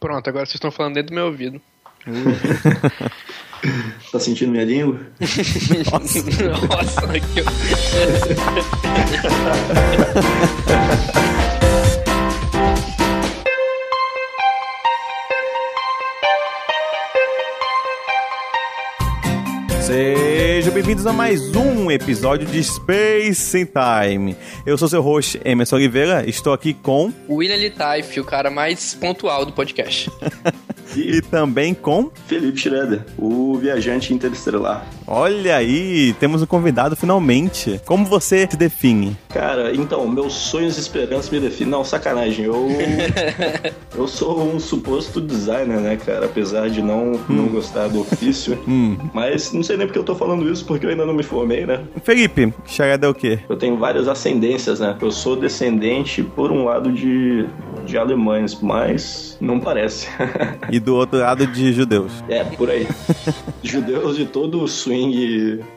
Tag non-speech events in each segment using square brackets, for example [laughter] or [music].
Pronto, agora vocês estão falando dentro do meu ouvido. [laughs] tá sentindo minha língua? Nossa, [laughs] Nossa que... [laughs] bem-vindos a mais um episódio de Space in Time. Eu sou seu host, Emerson Oliveira, estou aqui com... William Litaif, o cara mais pontual do podcast. [laughs] e também com... Felipe Schroeder, o viajante interestelar. Olha aí, temos um convidado finalmente. Como você se define? Cara, então, meus sonhos e esperanças me definem. Não, sacanagem, eu... [laughs] eu sou um suposto designer, né, cara? Apesar de não, hum. não gostar do ofício. [laughs] Hum. Mas não sei nem porque eu tô falando isso, porque eu ainda não me formei, né? Felipe, Charada é o quê? Eu tenho várias ascendências, né? Eu sou descendente, por um lado, de, de alemães, mas não parece. e do outro lado, de judeus. [laughs] É, por aí. judeus de todo o swing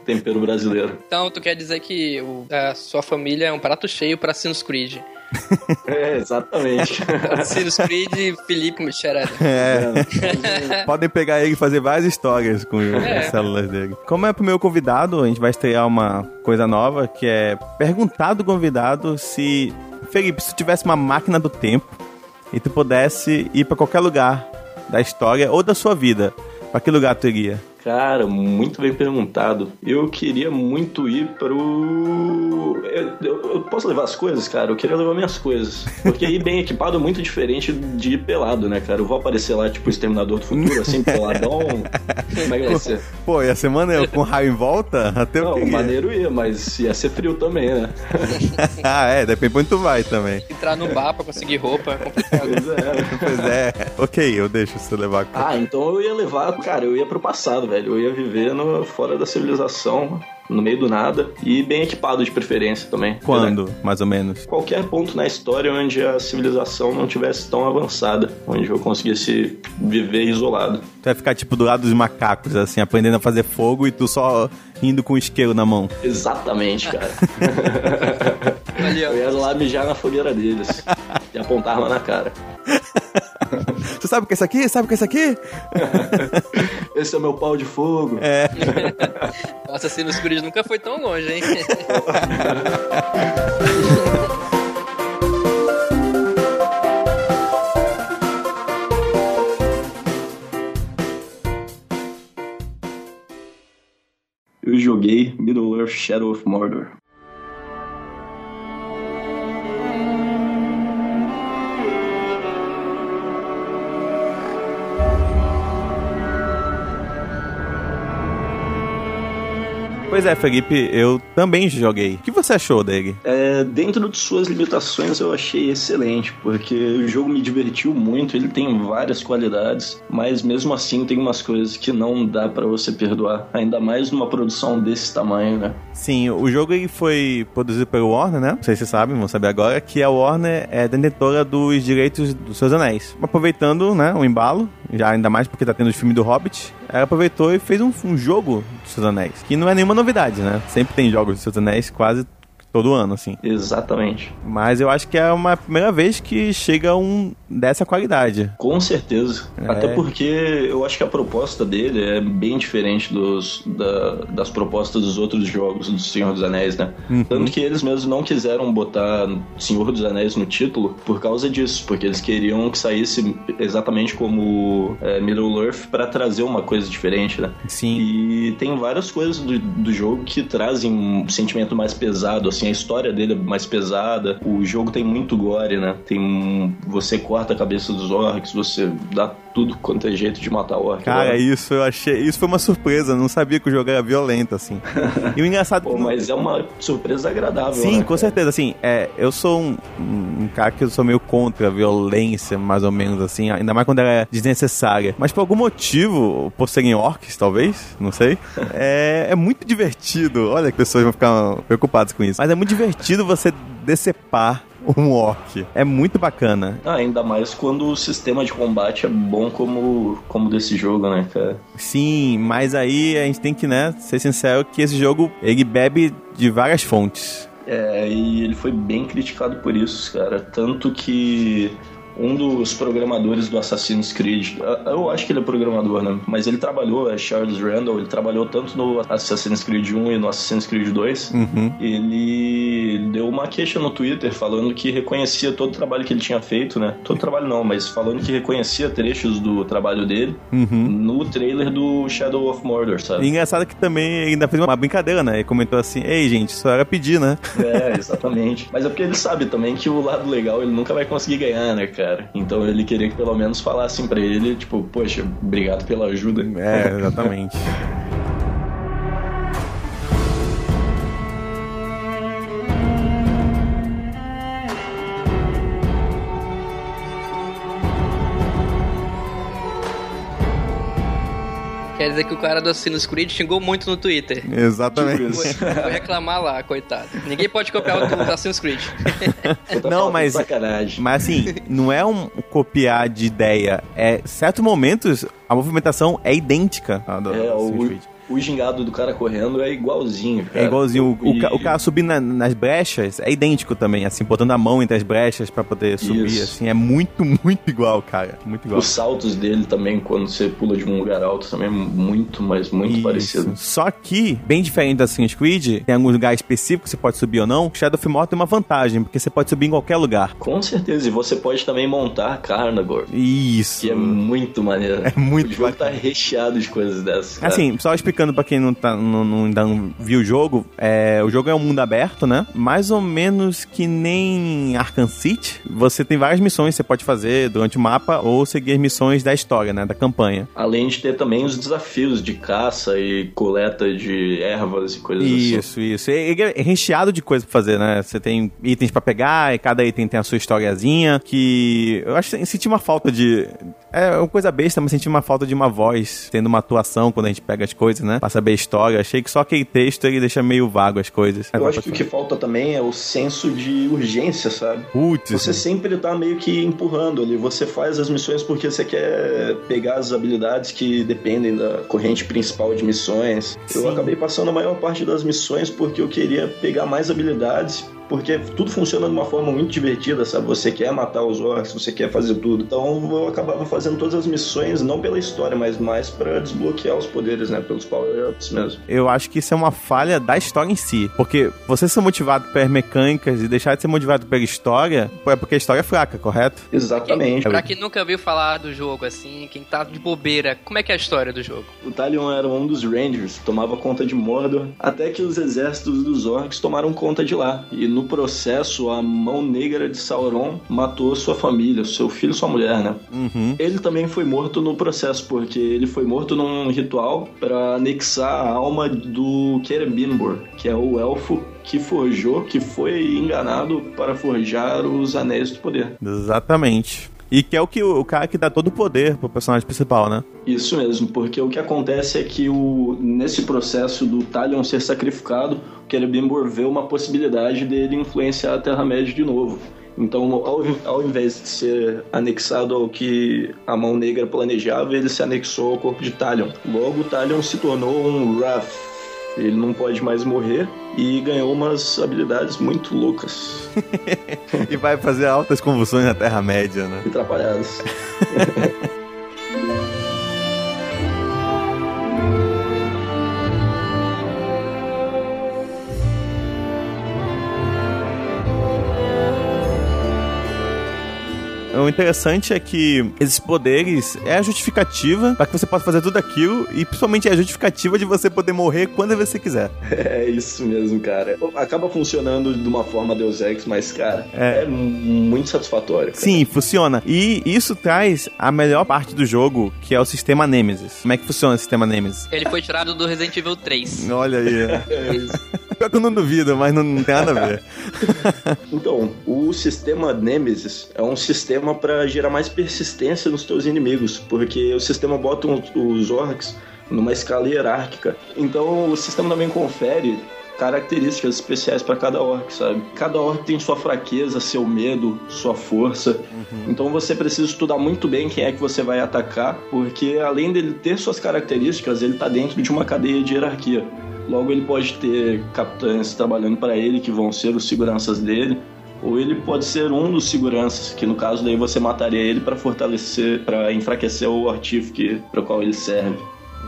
tempero brasileiro. Então, tu quer dizer que o, a sua família é um prato cheio para Sinus Creed? [laughs] É, exatamente. [laughs] Sinus Creed e Felipe Michelada. É. [laughs] Podem pegar ele e fazer várias histórias com é. as células dele. Como é pro meu convidado, a gente vai estrear uma coisa nova, que é perguntar do convidado se... Felipe, se tu tivesse uma máquina do tempo e tu pudesse ir para qualquer lugar da história ou da sua vida, para que lugar tu iria? Cara, muito bem perguntado. Eu queria muito ir pro. Eu, eu, eu, posso levar as coisas, cara? Eu queria levar minhas coisas. Porque ir bem equipado é muito diferente de ir pelado, né, cara? Eu vou aparecer lá, tipo, o Exterminador do Futuro, assim, [laughs] peladão. Como é que vai ser? Pô, ia ser maneiro, com raio em volta? Até Não, o que maneiro ia, mas ia ser frio também, né? [laughs] ah, é, depende onde tu vai também. Entrar no bar pra conseguir roupa é complicado. Pois é. pois é. Ok, eu deixo você levar. Ah, então eu ia levar, cara, eu ia pro passado, velho. Eu ia viver no, fora da civilização, no meio do nada e bem equipado de preferência também. Quando, né? mais ou menos? Qualquer ponto na história onde a civilização não tivesse tão avançada, onde eu conseguisse viver isolado. Tu vai ficar tipo do lado dos macacos, assim, aprendendo a fazer fogo e tu só indo com o isqueiro na mão. Exatamente, cara. [laughs] eu ia lá mijar na fogueira deles [laughs] e apontar arma na cara. [laughs] Você sabe o que é isso aqui? Sabe o que é isso aqui? [laughs] Esse é o meu pau de fogo. É. [laughs] Nossa, Sinus Creed nunca foi tão longe, hein? Eu joguei Middle-earth Shadow of Mordor. Pois é, Felipe, eu também joguei. O que você achou dele? É, dentro de suas limitações, eu achei excelente, porque o jogo me divertiu muito, ele tem várias qualidades, mas mesmo assim tem umas coisas que não dá para você perdoar, ainda mais numa produção desse tamanho, né? Sim, o jogo ele foi produzido pelo Warner, né? Não sei se vocês sabem, vão saber agora, que a Warner é detentora dos direitos dos seus anéis. Aproveitando, né, o embalo, já ainda mais porque tá tendo o filme do Hobbit, ela aproveitou e fez um, um jogo dos seus anéis, que não é nenhuma novidade, né? Sempre tem jogos dos seus anéis quase todo ano, assim. Exatamente. Mas eu acho que é uma primeira vez que chega um dessa qualidade. Com certeza. É. Até porque eu acho que a proposta dele é bem diferente dos, da, das propostas dos outros jogos do Senhor dos Anéis, né? Uhum. Tanto que eles mesmos não quiseram botar Senhor dos Anéis no título por causa disso, porque eles queriam que saísse exatamente como é, Middle-earth para trazer uma coisa diferente, né? Sim. E tem várias coisas do, do jogo que trazem um sentimento mais pesado, assim, a história dele é mais pesada, o jogo tem muito gore, né? Tem você corta a cabeça dos orcs, você dá tudo quanto é jeito de matar orc. Cara, né? isso eu achei, isso foi uma surpresa, não sabia que o jogo era violento assim. E o engraçado [laughs] Pô, mas é uma surpresa agradável, Sim, né, com certeza, assim, é, eu sou um, um cara que eu sou meio contra a violência, mais ou menos assim, ainda mais quando ela é desnecessária. Mas por algum motivo, por serem orcs, talvez, não sei, [laughs] é, é muito divertido. Olha que pessoas vão ficar preocupadas com isso. Mas é muito divertido você decepar um orc. É muito bacana. Ah, ainda mais quando o sistema de combate é bom como, como desse jogo, né, cara? Sim, mas aí a gente tem que, né, ser sincero que esse jogo, ele bebe de várias fontes. É, e ele foi bem criticado por isso, cara. Tanto que um dos programadores do Assassin's Creed. Eu acho que ele é programador, né? Mas ele trabalhou, é Charles Randall, ele trabalhou tanto no Assassin's Creed 1 e no Assassin's Creed 2. Uhum. Ele deu uma queixa no Twitter falando que reconhecia todo o trabalho que ele tinha feito, né? Todo trabalho não, mas falando que reconhecia trechos do trabalho dele Uhum. no trailer do Shadow of Mordor, E sabe? engraçado que também ainda fez uma brincadeira, né? Ele comentou assim: Ei, gente, só era pedir, né? É, exatamente. Mas é porque ele sabe também que o lado legal ele nunca vai conseguir ganhar, né, cara? Então ele queria que pelo menos falassem pra ele, tipo, poxa, obrigado pela ajuda. É, exatamente. [laughs] Quer dizer que o cara do Assassin's Creed xingou muito no Twitter. Exatamente. Tipo Vou, isso. vou reclamar lá, coitado. Ninguém pode copiar o do Assassin's Creed. Não, mas- Sacanagem. Mas assim, não é um copiar de ideia. É, certos momentos, a movimentação é idêntica à do É, Assassin's o, Creed. o gingado do cara correndo é igualzinho, cara. É igualzinho. O, o E- o cara subindo na- nas brechas é idêntico também, assim, botando a mão entre as brechas pra poder subir, Isso. assim. É muito, [laughs] muito igual, cara. Muito igual. Os saltos dele também, quando você pula de um lugar alto, também é muito, mas muito Isso. parecido. Só que, bem diferente da Assassin's Creed, tem alguns lugares específicos que você pode subir ou não. Shadow of Mordor tem uma vantagem, porque você pode subir em qualquer lugar. Com certeza, e você pode também montar Carnagor, Isso. que é muito maneiro. É muito O jogo bacana. tá recheado de coisas dessas. cara. Assim, só explicando pra quem não, tá, não, não, ainda não viu o jogo, é, o jogo é um mundo aberto, né? Mais ou menos que nem Arkham City. Você tem várias missões que você pode fazer durante o mapa ou seguir as missões da história, né? Da campanha. Além de ter também os desafios de caça e coleta de ervas e coisas assim. Isso, isso. É recheado de coisa pra fazer, né? Você tem itens pra pegar e cada item tem a sua historiazinha. Que eu acho que senti uma falta de. É uma coisa besta, mas senti uma falta de uma voz, tendo uma atuação quando a gente pega as coisas, né? Pra saber a história. Achei que só aquele texto ele deixa meio vago as coisas. Eu acho que o que falta também é o senso de urgência, sabe? Putz, Você sempre tá meio que empurrando ali. Você faz as missões porque você quer pegar as habilidades que dependem da corrente principal de missões. Sim. Eu acabei passando a maior parte das missões porque eu queria pegar mais habilidades. Porque tudo funciona de uma forma muito divertida, sabe? Você quer matar os orcs, você quer fazer tudo. Então eu acabava fazendo todas as missões, não pela história, mas mais pra desbloquear os poderes, né? Pelos power-ups mesmo. eu acho que isso é uma falha da história em si. Porque você ser motivado pelas mecânicas e deixar de ser motivado pela história, é porque a história é fraca, correto? Exatamente. Pra quem nunca ouviu falar do jogo, assim, quem tá de bobeira, como é que é a história do jogo? O Talion era um dos Rangers, tomava conta de Mordor, até que os exércitos dos orcs tomaram conta de lá. E no processo, a mão negra de Sauron matou sua família, seu filho e sua mulher, né? Uhum. Ele também foi morto no processo, porque ele foi morto num ritual para anexar a alma do Celebrimbor, que é o elfo que forjou, que foi enganado para forjar os Anéis do Poder. Exatamente. E que é o que o, cara que dá todo o poder pro personagem principal, né? Isso mesmo, porque o que acontece é que o, nesse processo do Talion ser sacrificado, o Celebrimbor vê uma possibilidade dele influenciar a Terra-média de novo. Então, ao, ao invés de ser anexado ao que a Mão Negra planejava, ele se anexou ao corpo de Talion. Logo, Talion se tornou um Wrath. Ele não pode mais morrer e ganhou umas habilidades muito loucas [laughs] e vai fazer altas convulsões na Terra-média, né? e atrapalhadas. [laughs] interessante é que esses poderes é a justificativa para que você possa fazer tudo aquilo e principalmente é a justificativa de você poder morrer quando você quiser. [laughs] É isso mesmo, cara. Acaba funcionando de uma forma Deus Ex, mas, cara, É. é, muito satisfatório. cara. Sim, funciona. E isso traz a melhor parte do jogo, que é o sistema Nemesis. Como é que funciona o sistema Nemesis? Ele foi tirado do Resident Evil 3. Olha aí. [laughs] É isso. Pior que eu não duvido, mas não, não tem nada a ver. [laughs] Então, o sistema Nemesis é um sistema para gerar mais persistência nos teus inimigos, porque o sistema bota os, orcs numa escala hierárquica. Então, o sistema também confere características especiais para cada orc, sabe? Cada orc tem sua fraqueza, seu medo, sua força. Então você precisa estudar muito bem quem é que você vai atacar, porque além dele ter suas características, ele tá dentro de uma cadeia de hierarquia. Logo ele pode ter capitães trabalhando para ele que vão ser os seguranças dele. Ou ele pode ser um dos seguranças, que no caso daí você mataria ele para fortalecer, para enfraquecer o artífice para o qual ele serve.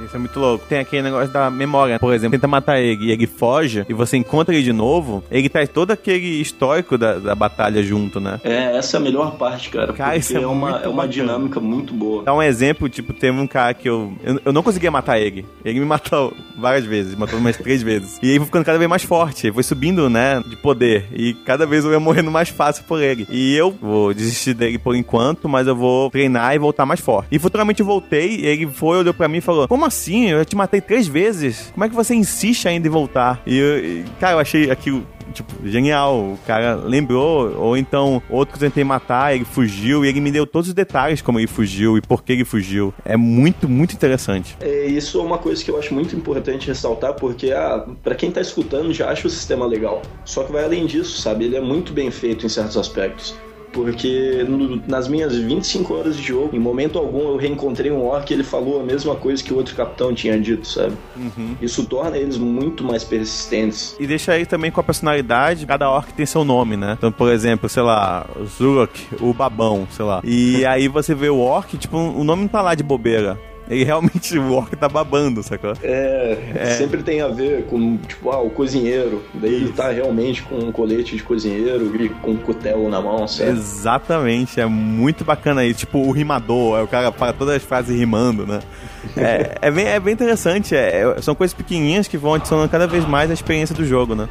Isso é muito louco. Tem aquele negócio da memória. Por exemplo, tenta matar ele e ele foge e você encontra ele de novo, ele traz todo aquele histórico da, da batalha junto, né? É, essa é a melhor parte, cara. Cara, isso é, é uma, é uma dinâmica muito boa. Dá um exemplo, tipo, teve um cara que eu, eu. Eu não conseguia matar ele. Ele me [laughs] matou várias vezes, matou umas três vezes. E aí foi ficando cada vez mais forte. Ele foi subindo, né, de poder. E cada vez eu ia morrendo mais fácil por ele. E eu vou desistir dele por enquanto, mas eu vou treinar e voltar mais forte. E futuramente eu voltei, e ele foi, olhou pra mim e falou: Como assim? Eu te matei três vezes. Como é que você insiste ainda em voltar? E, eu, cara, eu achei aquilo tipo, genial. O cara lembrou, ou então outro que eu tentei matar, ele fugiu e ele me deu todos os detalhes como ele fugiu e por que ele fugiu. É muito, muito interessante. É, isso é uma coisa que eu acho muito importante ressaltar, porque ah, para quem tá escutando já acha o sistema legal. Só que vai além disso, sabe? Ele é muito bem feito em certos aspectos porque no, nas minhas 25 horas de jogo, em momento algum eu reencontrei um orc e ele falou a mesma coisa que o outro capitão tinha dito, sabe? Uhum. Isso torna eles muito mais persistentes. E deixa aí também com a personalidade, cada orc tem seu nome, né? Então, por exemplo, sei lá, Zurok, o babão, sei lá. E aí você vê o orc, tipo, o nome não tá lá de bobeira. Ele realmente, o orc tá babando, sacou? É, é, sempre tem a ver com, tipo, ah, o cozinheiro. Daí Isso. ele tá realmente com um colete de cozinheiro e com um cutelo na mão, sabe? Exatamente, é muito bacana isso. Tipo, o rimador, é o cara fala todas as frases rimando, né? é, é, bem, é bem interessante, é, é, são coisas pequenininhas que vão adicionando cada vez mais a experiência do jogo, né?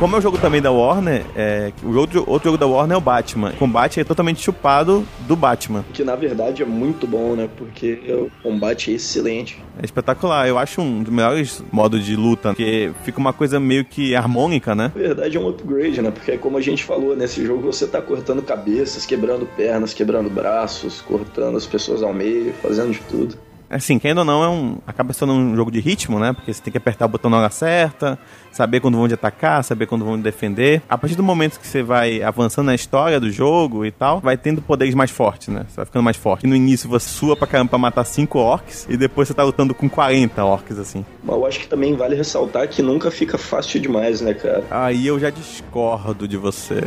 Como é o jogo também da Warner, é, o outro, outro jogo da Warner é o Batman. O combate é totalmente chupado do Batman. Que na verdade é muito bom, né? Porque o combate é excelente. É espetacular. Eu acho um dos melhores modos de luta, porque fica uma coisa meio que harmônica, né? Na verdade é um upgrade, né? Porque como a gente falou, nesse jogo você tá cortando cabeças, quebrando pernas, quebrando braços, cortando as pessoas ao meio, fazendo de tudo assim, quem ou não, é um. acaba sendo um jogo de ritmo, né? Porque você tem que apertar o botão na hora certa, saber quando vão de atacar, saber quando vão de defender. A partir do momento que você vai avançando na história do jogo e tal, vai tendo poderes mais fortes, né? Você vai ficando mais forte. E no início você sua pra caramba pra matar 5 orcs e depois você tá lutando com 40 orcs, assim. Mas eu acho que também vale ressaltar que nunca fica fácil demais, né, cara? Aí eu já discordo de você.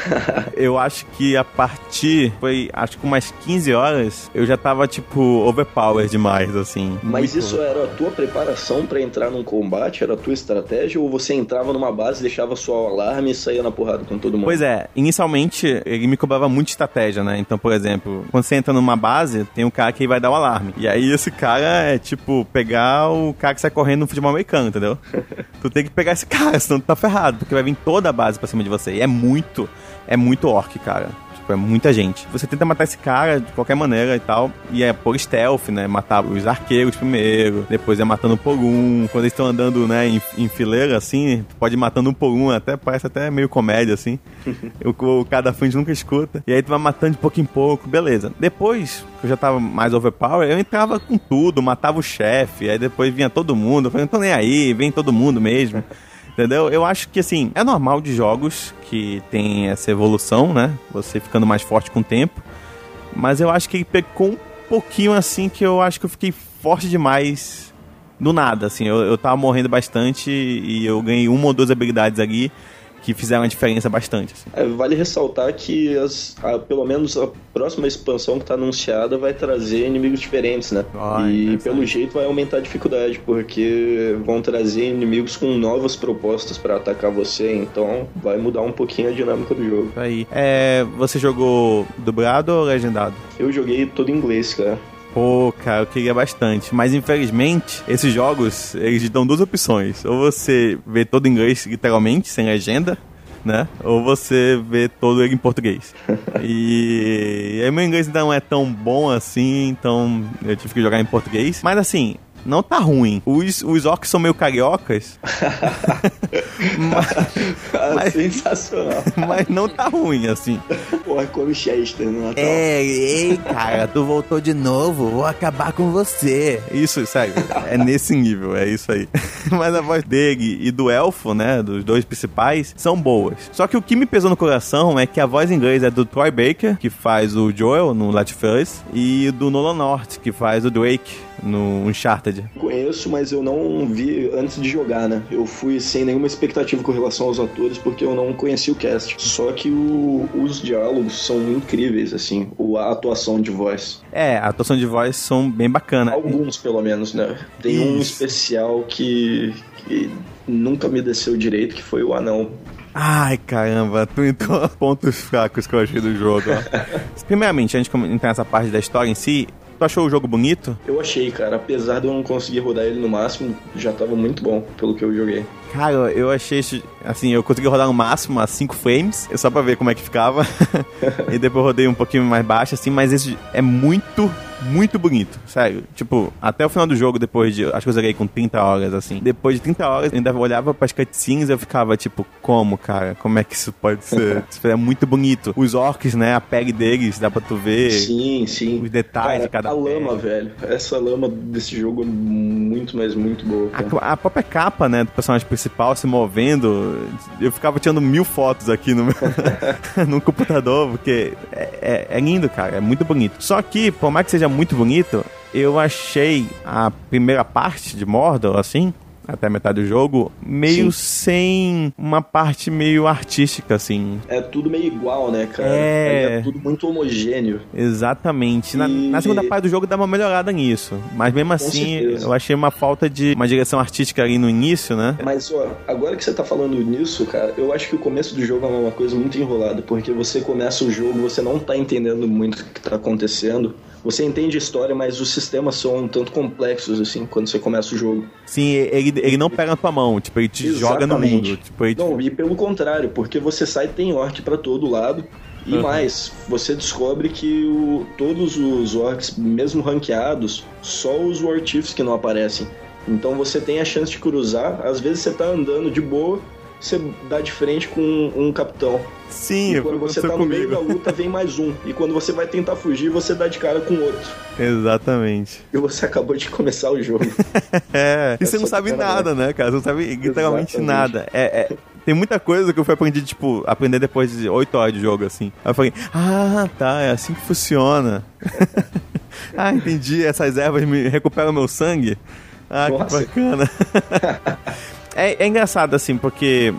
[laughs] eu acho que a partir, foi acho que umas 15 horas, eu já tava tipo overpowered demais, assim. Mas isso era a tua preparação para entrar num combate? Era a tua estratégia? Ou você entrava numa base, deixava só o alarme e saía na porrada com todo mundo? Pois é, inicialmente ele me cobrava muita estratégia, né? Então, por exemplo, quando você entra numa base, tem um cara que vai dar o alarme. E aí esse cara é tipo pegar o cara que sai correndo no futebol americano, entendeu? [laughs] tu tem que pegar esse cara, senão tu tá ferrado, porque vai vir toda a base pra cima de você. E é muito, é muito orc, cara tipo, é muita gente. Você tenta matar esse cara de qualquer maneira e tal, e é por stealth, né? Matar os arqueiros primeiro, depois é matando por um. Quando eles estão andando, né, em, em, fileira, assim, pode ir matando um por um, até parece até meio comédia, assim. [laughs] o, o cara da frente nunca escuta. E aí tu vai matando de pouco em pouco, beleza. Depois, que eu já tava mais overpower, eu entrava com tudo, matava o chefe, aí depois vinha todo mundo, eu falei, não tô nem aí, vem todo mundo mesmo. Entendeu? Eu acho que, assim, é normal de jogos que tem essa evolução, né? Você ficando mais forte com o tempo. Mas eu acho que ele pecou um pouquinho, assim, que eu acho que eu fiquei forte demais do nada, assim. Eu, eu tava morrendo bastante e eu ganhei uma ou duas habilidades ali que fizeram a diferença bastante. Assim. É, vale ressaltar que as, a, pelo menos a próxima expansão que está anunciada vai trazer inimigos diferentes, né? Ai, e pelo jeito vai aumentar a dificuldade, porque vão trazer inimigos com novas propostas para atacar você, então vai mudar um pouquinho a dinâmica do jogo. Aí. É, você jogou dublado ou legendado? Eu joguei todo em inglês, cara. Pô, cara, eu queria bastante. Mas infelizmente, esses jogos, eles dão duas opções. Ou você vê todo em inglês, literalmente, sem legenda, né? Ou você vê todo ele em português. [laughs] e... aí meu inglês não é tão bom assim, então eu tive que jogar em português. Mas assim, não tá ruim. Os, os orcs são meio cariocas. mas, [laughs] mas, Sensacional. [laughs] Mas não tá ruim, assim. Porra, come Chester no Natal. É, ei, cara, tu voltou de novo, vou acabar com você. Isso, sério, é nesse nível, é isso aí. [laughs] Mas a voz dele e do elfo, né, dos dois principais, são boas. Só que o que me pesou no coração é que a voz em inglês é do Troy Baker, que faz o Joel no First, e do Nolan North, que faz o Drake no Uncharted. Conheço, mas eu não vi antes de jogar, né? Eu fui sem nenhuma expectativa com relação aos atores, porque eu não conhecia o cast. Só que o, os diálogos são incríveis, assim, a atuação de voz. É, a atuação de voz são bem bacanas. Alguns, pelo menos, né? Tem Isso. um especial que, que nunca me desceu direito, que foi o anão Ai, caramba, tu entrou pontos fracos que eu achei do jogo. [laughs] Primeiramente, antes de entrar nessa parte da história em si, Tu achou o jogo bonito? Eu achei, cara. Apesar de eu não conseguir rodar ele no máximo, já tava muito bom pelo que eu joguei. Cara, eu achei, assim, eu consegui rodar no máximo a 5 frames, só pra ver como é que ficava. [laughs] e depois rodei um pouquinho mais baixo, assim, mas esse é muito muito bonito, sério. Tipo, até o final do jogo, depois de. Acho que eu joguei com 30 horas, assim. Depois de 30 horas, eu ainda olhava pras cutscenes e eu ficava, tipo, como, cara? Como é que isso pode ser? [laughs] isso é muito bonito. Os orcs, né? A pele deles, dá pra tu ver. Sim, sim. Os detalhes cara, de cada A lama, velho. Essa lama desse jogo é muito, mas muito boa. A, a, própria capa, né, do personagem principal se movendo. Eu ficava tirando mil fotos aqui no meu. [laughs] no computador, porque é, é, é lindo, cara. É muito bonito. Só que, por mais que seja muito bonito. Eu achei a primeira parte de Mordor, assim, até metade do jogo, meio Sim. sem uma parte meio artística, assim. É tudo meio igual, né, cara? É, é tudo muito homogêneo. Exatamente. E... Na, na, segunda parte do jogo dá uma melhorada nisso. Mas mesmo assim, eu achei uma falta de uma direção artística ali no início, né? Mas, ó, agora que você tá falando nisso, cara, eu acho que o começo do jogo é uma coisa muito enrolada, porque você começa o jogo, você não tá entendendo muito o que tá acontecendo você entende a história, mas os sistemas são um tanto complexos, assim, quando você começa o jogo. Sim, ele, ele não pega na tua mão, tipo, ele te Exatamente. joga no mundo. Tipo, ele... Não, e pelo contrário, porque você sai tem orc para todo lado. E uhum. mais, você descobre que o, todos os orcs, mesmo ranqueados, só os War Chiefs que não aparecem. Então você tem a chance de cruzar, às vezes você tá andando de boa, você dá de frente com um, um capitão. Sim, e quando você tá no comigo. meio da luta, vem mais um. E quando você vai tentar fugir, você dá de cara com outro. Exatamente. E você acabou de começar o jogo. [laughs] é. E você não sabe nada, né, cara? Você não sabe literalmente Exatamente. nada. É, é, tem muita coisa que eu fui aprender, tipo, aprender depois de 8 horas de jogo, assim. Aí eu falei, ah, tá, é assim que funciona. [laughs] ah, entendi. Essas ervas me recuperam meu sangue. Ah, Nossa. que bacana. [laughs] é, é engraçado, assim, porque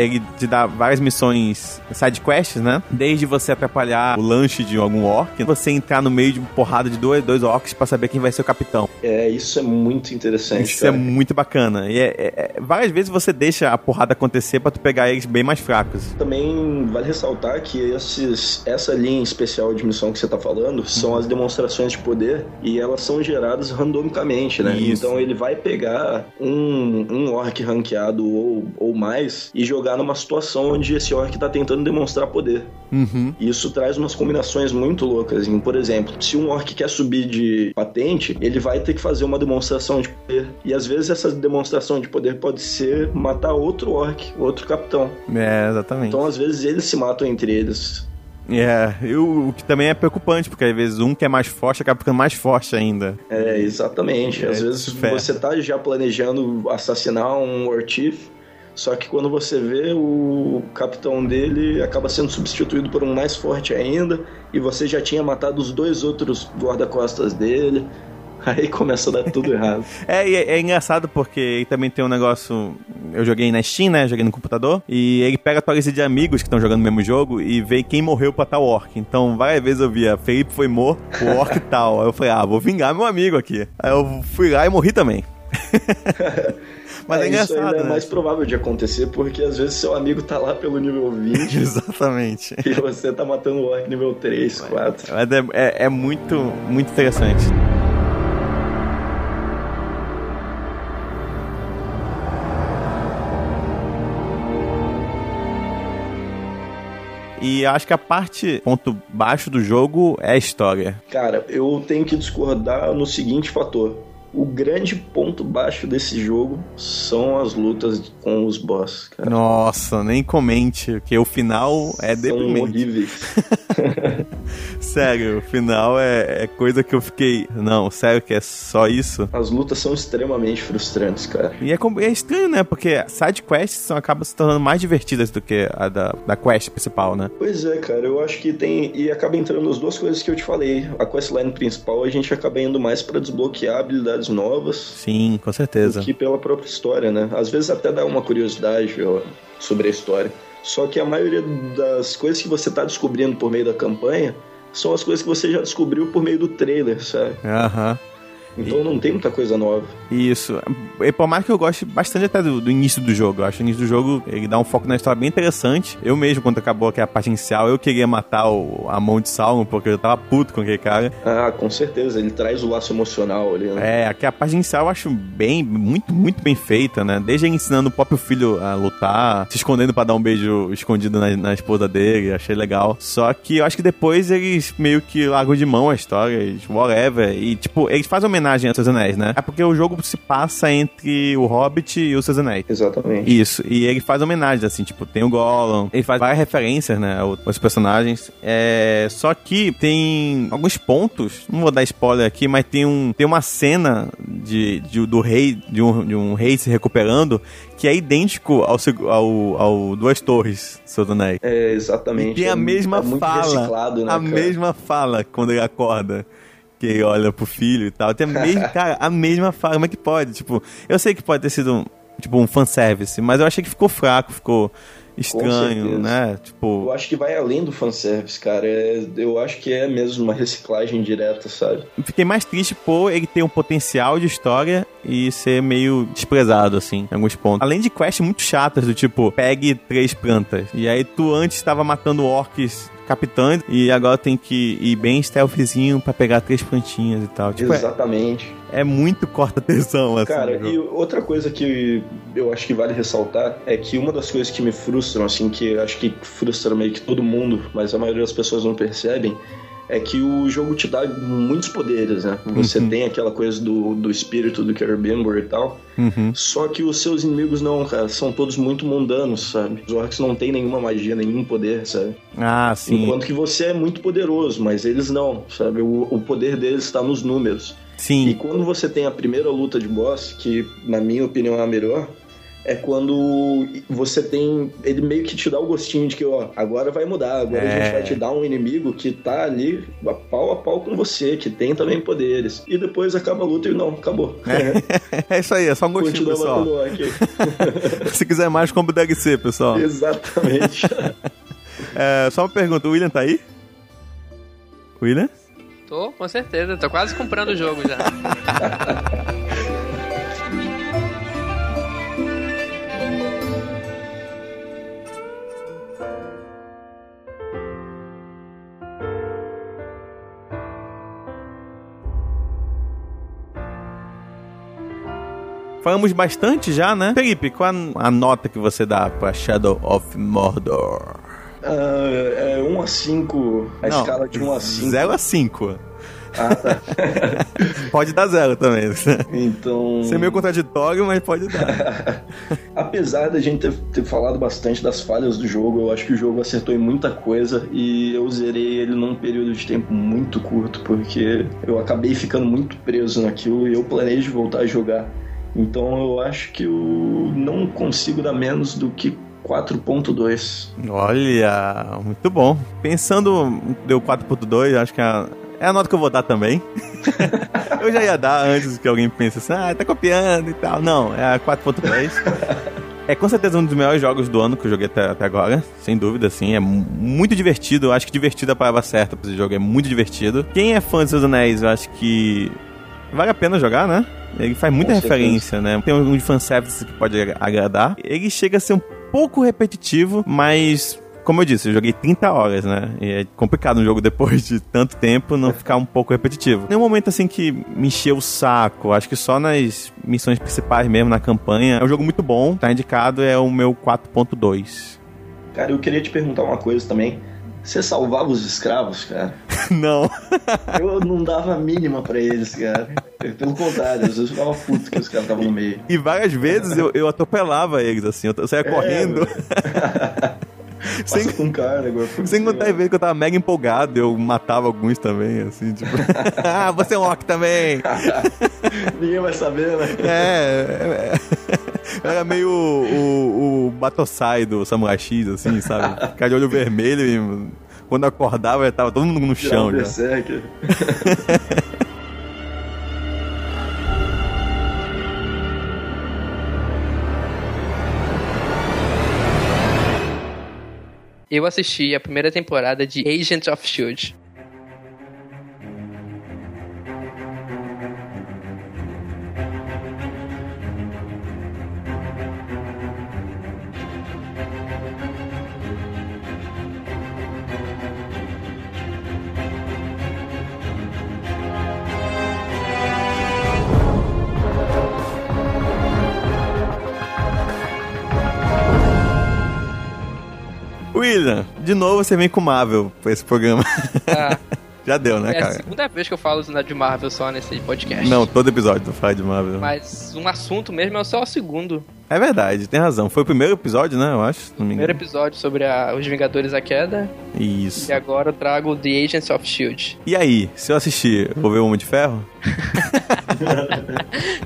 ele te dá várias missões side quests, né? Desde você atrapalhar o lanche de algum orc, você entrar no meio de uma porrada de dois, dois orcs para saber quem vai ser o capitão. É, isso é muito interessante. Isso é cara. é muito bacana. E é, é, é, várias vezes você deixa a porrada acontecer para tu pegar eles bem mais fracos. Também vale ressaltar que esses, essa linha especial de missão que você tá falando são as demonstrações de poder e elas são geradas randomicamente, né? Isso. Então ele vai pegar um, um orc ranqueado ou, ou mais e jogar jogar numa situação onde esse orc está tentando demonstrar poder. Uhum. E isso traz umas combinações muito loucas. Por exemplo, se um orc quer subir de patente, ele vai ter que fazer uma demonstração de poder. E às vezes essa demonstração de poder pode ser matar outro orc, outro capitão. É, exatamente. Então às vezes eles se matam entre eles. É, e o, o, que também é preocupante, porque às vezes um que é mais forte acaba ficando mais forte ainda. É, exatamente. Às é, vezes você tá já planejando assassinar um Chief, só que quando você vê, o capitão dele acaba sendo substituído por um mais forte ainda, e você já tinha matado os dois outros guarda-costas dele. [laughs] Aí começa a dar tudo errado. [laughs] é, é, é, engraçado porque também tem um negócio. Eu joguei na Steam, né? Joguei no computador. E ele pega a tua lista de amigos que estão jogando o mesmo jogo e vê quem morreu pra tal orc. Então, várias vezes eu via, Felipe foi morto, o orc [laughs] tal. Aí eu falei, ah, vou vingar meu amigo aqui. Aí eu fui lá e morri também. Mas é, é engraçado. Isso ainda é né? mais provável de acontecer, porque às vezes seu amigo tá lá pelo nível 20. [laughs] Exatamente. E você tá matando o orc nível 3, 4. Mas é, é, é muito, muito interessante. E acho que a parte, ponto baixo do jogo é a história. Cara, eu tenho que discordar no seguinte fator o grande ponto baixo desse jogo são as lutas com os boss, cara. Nossa, nem comente, porque o final é são deprimente. horríveis. [laughs] [laughs] sério, o final é, é, coisa que eu fiquei. Não, sério que é só isso? As lutas são extremamente frustrantes, cara. E é, é estranho, né? Porque side quests acabam se tornando mais divertidas do que a da, da quest principal, né? Pois é, cara, eu acho que tem. E acaba entrando as duas coisas que eu te falei. A questline principal a gente acaba indo mais para desbloquear habilidades novas. Sim, com certeza. Do que pela própria história, né? Às vezes até dá uma curiosidade ó, sobre a história. Só que a maioria das coisas que você tá descobrindo por meio da campanha são as coisas que você já descobriu por meio do trailer, sabe? Aham. Uhum. Então e... não tem muita coisa nova. Isso. E por mais que eu goste bastante até do, do, início do jogo. Eu acho que o início do jogo ele dá um foco na história bem interessante. Eu mesmo, quando acabou aqui a parte inicial, eu queria matar o, a mão de Sauron, porque eu tava puto com aquele cara. Ah, com certeza. Ele traz o laço emocional ali, né? É, aqui a parte inicial eu acho bem, muito, muito bem feita, né? Desde ele ensinando o próprio filho a lutar, se escondendo para dar um beijo escondido na, na, esposa dele, achei legal. Só que eu acho que depois eles meio que largam de mão a história, whatever. E, tipo, eles fazem homenagem a Seus Anéis, né? É porque o jogo se passa entre o Hobbit e os Seus Anéis. Exatamente. Isso. E ele faz homenagem, assim, tipo, tem o Gollum, ele faz várias referências, né, aos personagens. É... Só que tem alguns pontos, não vou dar spoiler aqui, mas tem, um, tem uma cena de, de do rei, de um, de um rei se recuperando, que é idêntico ao, ao, ao Duas Torres, Seus Anéis. É, exatamente. E tem a é mesma é fala. Né, a cara? mesma fala quando ele acorda que olha pro filho e tal. Tem a mesma, [laughs] cara, a mesma fala. Como é que pode? Tipo, eu sei que pode ter sido um, tipo, um fanservice, mas eu achei que ficou fraco, ficou estranho, né? Tipo... Eu acho que vai além do fanservice, cara. É, eu acho que é mesmo uma reciclagem direta, sabe? Fiquei mais triste por ele ter um potencial de história e ser meio desprezado, assim, em alguns pontos. Além de quests muito chatas, do tipo, pegue três plantas. E aí tu antes estava matando orcs capitã e agora tem que ir bem stealthzinho para pegar três plantinhas e tal. Tipo, Exatamente. É, é muito corta-tesão, assim. Cara, e outra coisa que eu acho que vale ressaltar é que uma das coisas que me frustram, assim, que acho que frustra meio que todo mundo, mas a maioria das pessoas não percebem, é que o jogo te dá muitos poderes, né? Você uhum. tem aquela coisa do, do espírito do Celebrimbor e tal. Uhum. Só que os seus inimigos não, cara. São todos muito mundanos, sabe? Os orcs não têm nenhuma magia, nenhum poder, sabe? Ah, sim. Enquanto que você é muito poderoso, mas eles não, sabe? O, o poder deles está nos números. Sim. E quando você tem a primeira luta de boss, que na minha opinião é a melhor, é quando você tem. Ele meio que te dá o gostinho de que, ó, agora vai mudar, agora é. a gente vai te dar um inimigo que tá ali a pau a pau com você, que tem também poderes. E depois acaba a luta e não, acabou. É, [laughs] é isso aí, é só um gostinho, pessoal. [laughs] Se quiser mais, como deve ser, pessoal. Exatamente. [laughs] é, só uma pergunta, o William tá aí? William? Tô, com certeza. Tô quase comprando o jogo já. Falamos bastante já, né? Felipe, qual a nota que você dá pra Shadow of Mordor? Uh, é 1 a 5, a Não, escala de 1 a 5. 0 a 5. Ah, tá. [laughs] pode dar zero também. Então. Você é meio contraditório, mas pode dar. [laughs] Apesar da gente ter, ter, falado bastante das falhas do jogo, eu acho que o jogo acertou em muita coisa e eu zerei ele num período de tempo muito curto, porque eu acabei ficando muito preso naquilo e eu planejo voltar a jogar. Então eu acho que eu não consigo dar menos do que 4.2. Olha, muito bom. Pensando, deu 4.2, acho que é a, é a nota que eu vou dar também. [laughs] eu já ia dar antes que alguém pense assim, ah, tá copiando e tal. Não, é a 4.2. [laughs] É com certeza um dos melhores jogos do ano que eu joguei até, até agora, sem dúvida, assim. É muito divertido, eu acho que divertido é a palavra certa pra esse jogo, é muito divertido. Quem é fã de Seus Anéis, eu acho que vale a pena jogar, né? Ele faz muita Com referência, certeza. né? Tem um de fanservice que pode agradar. Ele chega a ser um pouco repetitivo, mas como eu disse, eu joguei 30 horas, né? E é complicado um jogo depois de tanto tempo não ficar um pouco repetitivo. Nenhum momento assim que me encheu o saco. Acho que só nas missões principais mesmo, na campanha. É um jogo muito bom, tá indicado, é o meu 4.2. Cara, eu queria te perguntar uma coisa também. Você salvava os escravos, cara? [laughs] Não. Eu não dava a mínima pra eles, cara. Pelo contrário, às vezes eu ficava puto que os caras estavam no meio. E várias vezes eu, eu atropelava eles, assim, eu saía É, correndo. [laughs] Sem com cara agora. [laughs] Sem contar que eu tava mega empolgado, eu matava alguns também, assim, tipo. [laughs] ah, você é um orc também! [laughs] Ninguém vai saber, né? É. é, Era meio o, o, o Batosai do Samurai X, assim, sabe? Ficar de olho vermelho e quando eu acordava tava todo mundo no chão já. Eu assisti a primeira temporada de Agents of Shield. De novo você vem com Marvel pra esse programa. Ah, [laughs] Já deu, né, é a cara? segunda vez que eu falo de Marvel só nesse podcast. Não, todo episódio tu fala de Marvel. Mas um assunto mesmo é só o segundo. É verdade, tem razão. Foi o primeiro episódio, né, eu acho. Primeiro episódio sobre a- os Vingadores à Queda. Isso. E agora eu trago The Agents of Shield. E aí, se eu assistir, vou ver o Homem de Ferro? [laughs]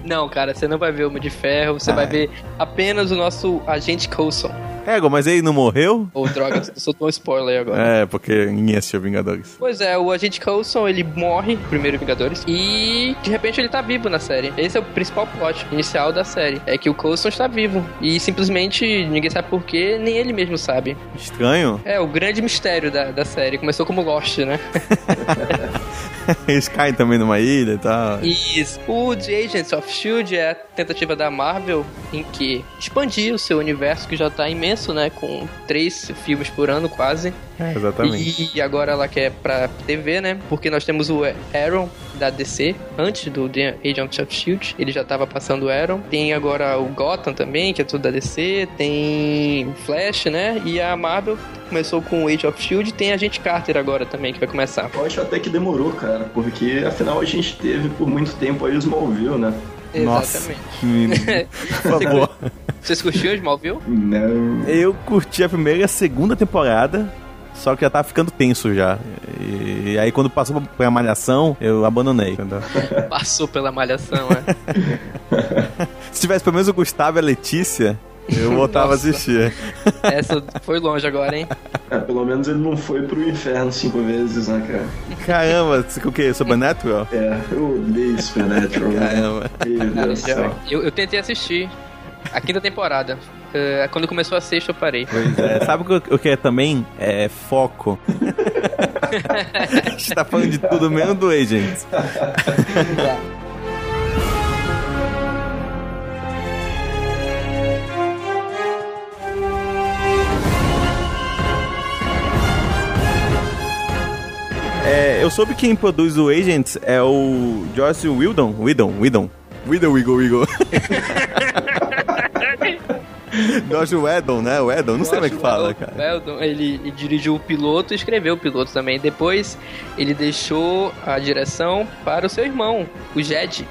Não, cara, você não vai ver o Homem de Ferro, você vai Ai. ver apenas o nosso agente Coulson. É, mas ele não morreu? Ou droga, [laughs] soltou um spoiler agora. É, porque ninguém assistiu Vingadores. Pois é, o agente Coulson, ele morre, primeiro Vingadores, e de repente ele tá vivo na série. Esse é o principal plot inicial da série. É que o Coulson está vivo. E simplesmente ninguém sabe porquê, nem ele mesmo sabe. Estranho? É o grande mistério da, da série. Começou como Lost, né? [laughs] Eles caem também numa ilha e tal. Isso. O The Agents of Shield é a tentativa da Marvel em que expandir o seu universo que já tá imenso, né? Com três filmes por ano quase. É, exatamente. E agora ela quer pra TV, né? Porque nós temos o Arrow da DC, antes do The Agents of Shield. Ele já tava passando o Arrow. Tem agora o Gotham também, que é tudo da DC. Tem Flash, né? E a Marvel começou com o Age of Shield. Tem a Agente Carter agora também, que vai começar. Eu acho até que demorou, cara, porque afinal a gente teve por muito tempo aí o Smallville, né? Nossa. Exatamente. Hum, [laughs] Por favor. Vocês curtiram Smallville? Não. Eu curti a primeira e a segunda temporada, só que já tava ficando tenso já. E, aí quando passou pra malhação, eu abandonei. entendeu? Passou pela malhação, né? [laughs] Se tivesse pelo menos o Gustavo e a Letícia, eu voltava a assistir. Essa foi longe agora, hein? É, pelo menos ele não foi pro inferno cinco vezes, né, cara? Caramba, o que? Supernatural? É, eu odeio Supernatural. né? Caramba. Meu Deus do céu. eu, eu tentei assistir a quinta temporada. Eh, quando começou a sexta, eu parei. Pois é. [laughs] Sabe o que, o que é também? É foco. [laughs] a gente tá falando de tudo menos do Agents. É, eu soube que quem produz o Agents é o Joss Whedon. Whedon, Whedon. Whedon, Wiggle, Wiggle. [laughs] Josh Whedon, né? Whedon, não sei como é que fala, cara. Weldon, ele, ele dirigiu o piloto e escreveu o piloto também. Depois, ele deixou a direção para o seu irmão, o Jed.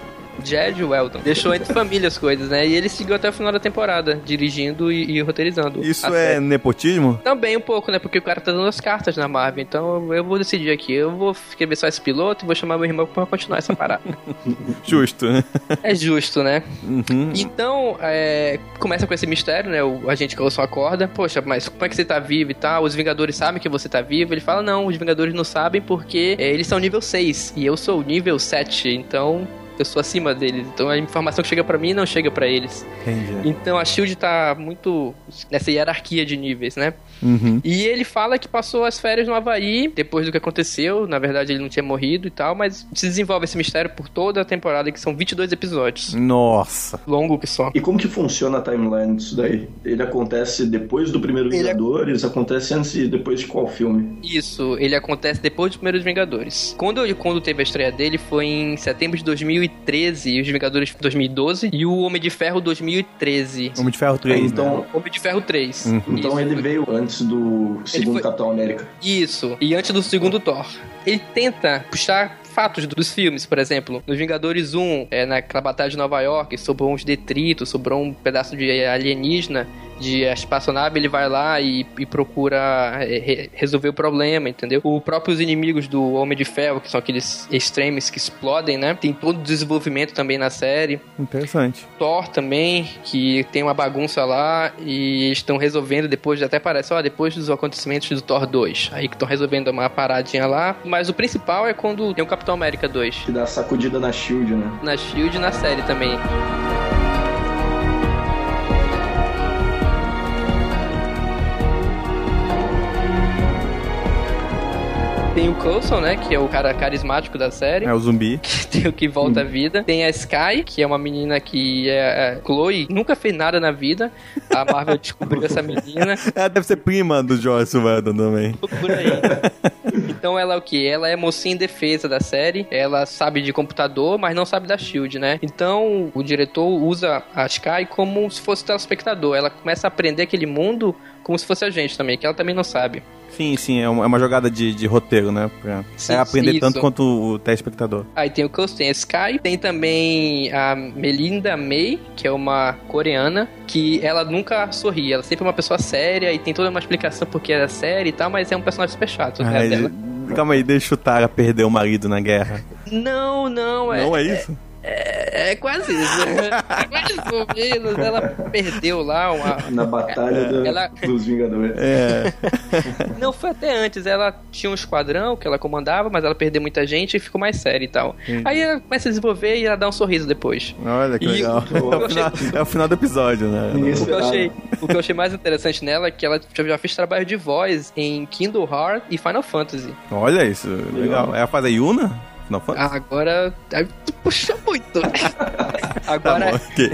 Jed Weldon. Deixou entre família as coisas, né? E ele seguiu até o final da temporada, dirigindo e, e roteirizando. Isso é série. nepotismo? Também um pouco, né? Porque o cara tá dando as cartas na Marvel. Então eu vou decidir aqui. Eu vou escrever só esse piloto e vou chamar meu irmão pra continuar essa parada. [laughs] Justo. é justo, né? Uhum. Então, é, começa com esse mistério, né? O agente Coulson acorda. Poxa, mas como é que você tá vivo e tal? Os Vingadores sabem que você tá vivo. Ele fala, não, os Vingadores não sabem porque é, eles são nível 6 e eu sou nível 7. Então, eu sou acima deles. Então, a informação que chega pra mim não chega pra eles. Entendi. Então, a SHIELD tá muito nessa hierarquia de níveis, né? Uhum. E ele fala que passou as férias no Havaí, depois do que aconteceu. Na verdade, ele não tinha morrido e tal, mas se desenvolve esse mistério por toda a temporada, que são 22 episódios. Nossa. Longo que só. E como que funciona a timeline disso daí? Ele acontece depois do primeiro Ele Vingadores? Acontece antes e depois de qual filme? Isso, ele acontece depois dos primeiros Vingadores. Quando, quando teve a estreia dele foi em setembro de 2013, Os Vingadores 2012 e o Homem de Ferro 2013. Homem de Ferro 3, Então, né? Homem de Ferro 3. Uhum. então Isso. ele veio antes do segundo foi- Capitão América. Isso. E antes do segundo Thor. Ele tenta puxar fatos dos filmes, por exemplo. Nos Vingadores 1, é, naquela batalha de Nova York, sobrou uns detritos, sobrou um pedaço de alienígena de espaçonave, ele vai lá e, e procura é, re- resolver o problema, entendeu? Os próprios inimigos do Homem de Ferro, que são aqueles extremes que explodem, né? Tem todo o desenvolvimento também na série. Interessante. Thor também, que tem uma bagunça lá e estão resolvendo depois, até parece, ó, depois dos acontecimentos do Thor 2. Aí que estão resolvendo uma paradinha lá. Mas o principal é quando tem o Capitão América 2. Que dá sacudida na Shield, né? Na Shield e na série também. Tem o Coulson, né? Que é o cara carismático da série. É o zumbi. [laughs] tem o que volta à vida. Tem a Sky, que é uma menina que é. é Chloe nunca fez nada na vida. A Marvel descobriu essa menina. [laughs] Ela deve ser prima do Joyce Whedon também. Por aí. [laughs] Então ela é o que? Ela é mocinha em defesa da série. Ela sabe de computador, mas não sabe da Shield, né? Então o diretor usa a Sky como se fosse telespectador. Ela começa a aprender aquele mundo como se fosse a gente também, que ela também não sabe. Sim, sim, é uma, é jogada de, de roteiro, né? Pra Sim, é aprender isso. tanto quanto o telespectador. Aí tem o Coast, tem a Sky, tem também a Melinda May, que é uma coreana, que ela nunca sorri, ela sempre é uma pessoa séria e tem toda uma explicação porque ela é séria e tal, mas é um personagem super chato. né, calma aí, deixa o Tara perder o marido na guerra. Não, não, é. Não é isso? É, é quase isso. É mais ou menos. Ela perdeu lá uma. Na batalha do- Ela- dos Vingadores. É. [laughs] Não, foi até antes. Ela tinha um esquadrão que ela comandava, mas ela perdeu muita gente e ficou mais séria e tal. Aí ela começa a desenvolver e ela dá um sorriso depois. Olha que E legal. [laughs] o- É o, final, é o final do episódio, né? O que, eu achei, o que eu achei mais interessante nela é que ela já já fez trabalho de voz em Kindle Heart e Final Fantasy. Olha isso, legal. Ela faz a Yuna? Faz? Ah, Agora. puxou muito. [laughs] tá Agora, bom, ok.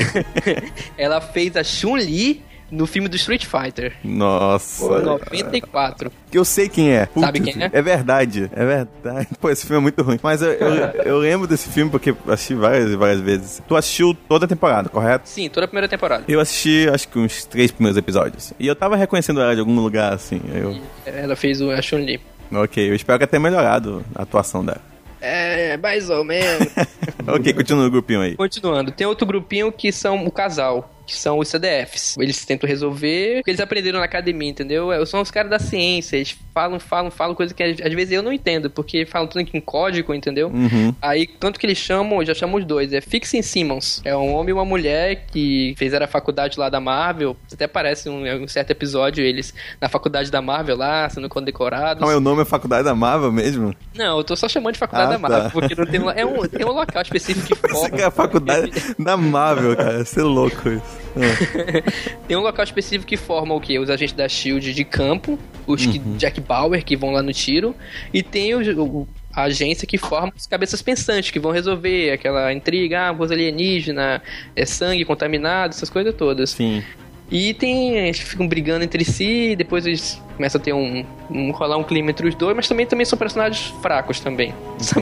[laughs] ela fez a Chun-Li no filme do Street Fighter. Nossa. Em 94. Que eu sei quem é. Sabe quem é? É verdade, é verdade. [laughs] Pô, esse filme é muito ruim. Mas eu, eu, eu lembro desse filme porque assisti várias e várias vezes. Tu assistiu toda a temporada, correto? Sim, toda a primeira temporada. Eu assisti, acho que uns três primeiros episódios. E eu tava reconhecendo ela de algum lugar, assim. Eu, Ela fez o- Chun-Li. ok, eu espero que tenha melhorado a atuação dela. É, mais ou menos. [laughs] ok, continua o grupinho aí. Continuando, tem outro grupinho que são o casal. Que são os CDFs. Eles tentam resolver o que eles aprenderam na academia, entendeu? É, São os caras da ciência. Eles falam, falam, falam coisa que às vezes eu não entendo, porque falam tudo em código, entendeu? Uhum. Aí, tanto que eles chamam, já chamo os dois, é Fixing Simmons. É um homem e uma mulher que fizeram a faculdade lá da Marvel. Até parece um, um certo episódio, eles na faculdade da Marvel lá, sendo condecorados. Qual é o nome? É Faculdade da Marvel mesmo? Não, eu tô só chamando de faculdade Ah, da Marvel, tá. porque não tem é um, tem um local específico que [laughs] Você forma. é a faculdade [laughs] da Marvel, cara. Ia ser louco isso. [laughs] Tem um local específico que forma o quê? Os agentes da SHIELD de campo, os que, Jack Bauer que vão lá no tiro, e tem o, o- a agência que forma os cabeças pensantes, que vão resolver aquela intriga, ah, coisa alienígena, é sangue contaminado, essas coisas todas. Sim. E tem. Eles ficam brigando entre si, depois eles começam a ter um. um rolar um clima entre os dois, mas também, também são personagens fracos também.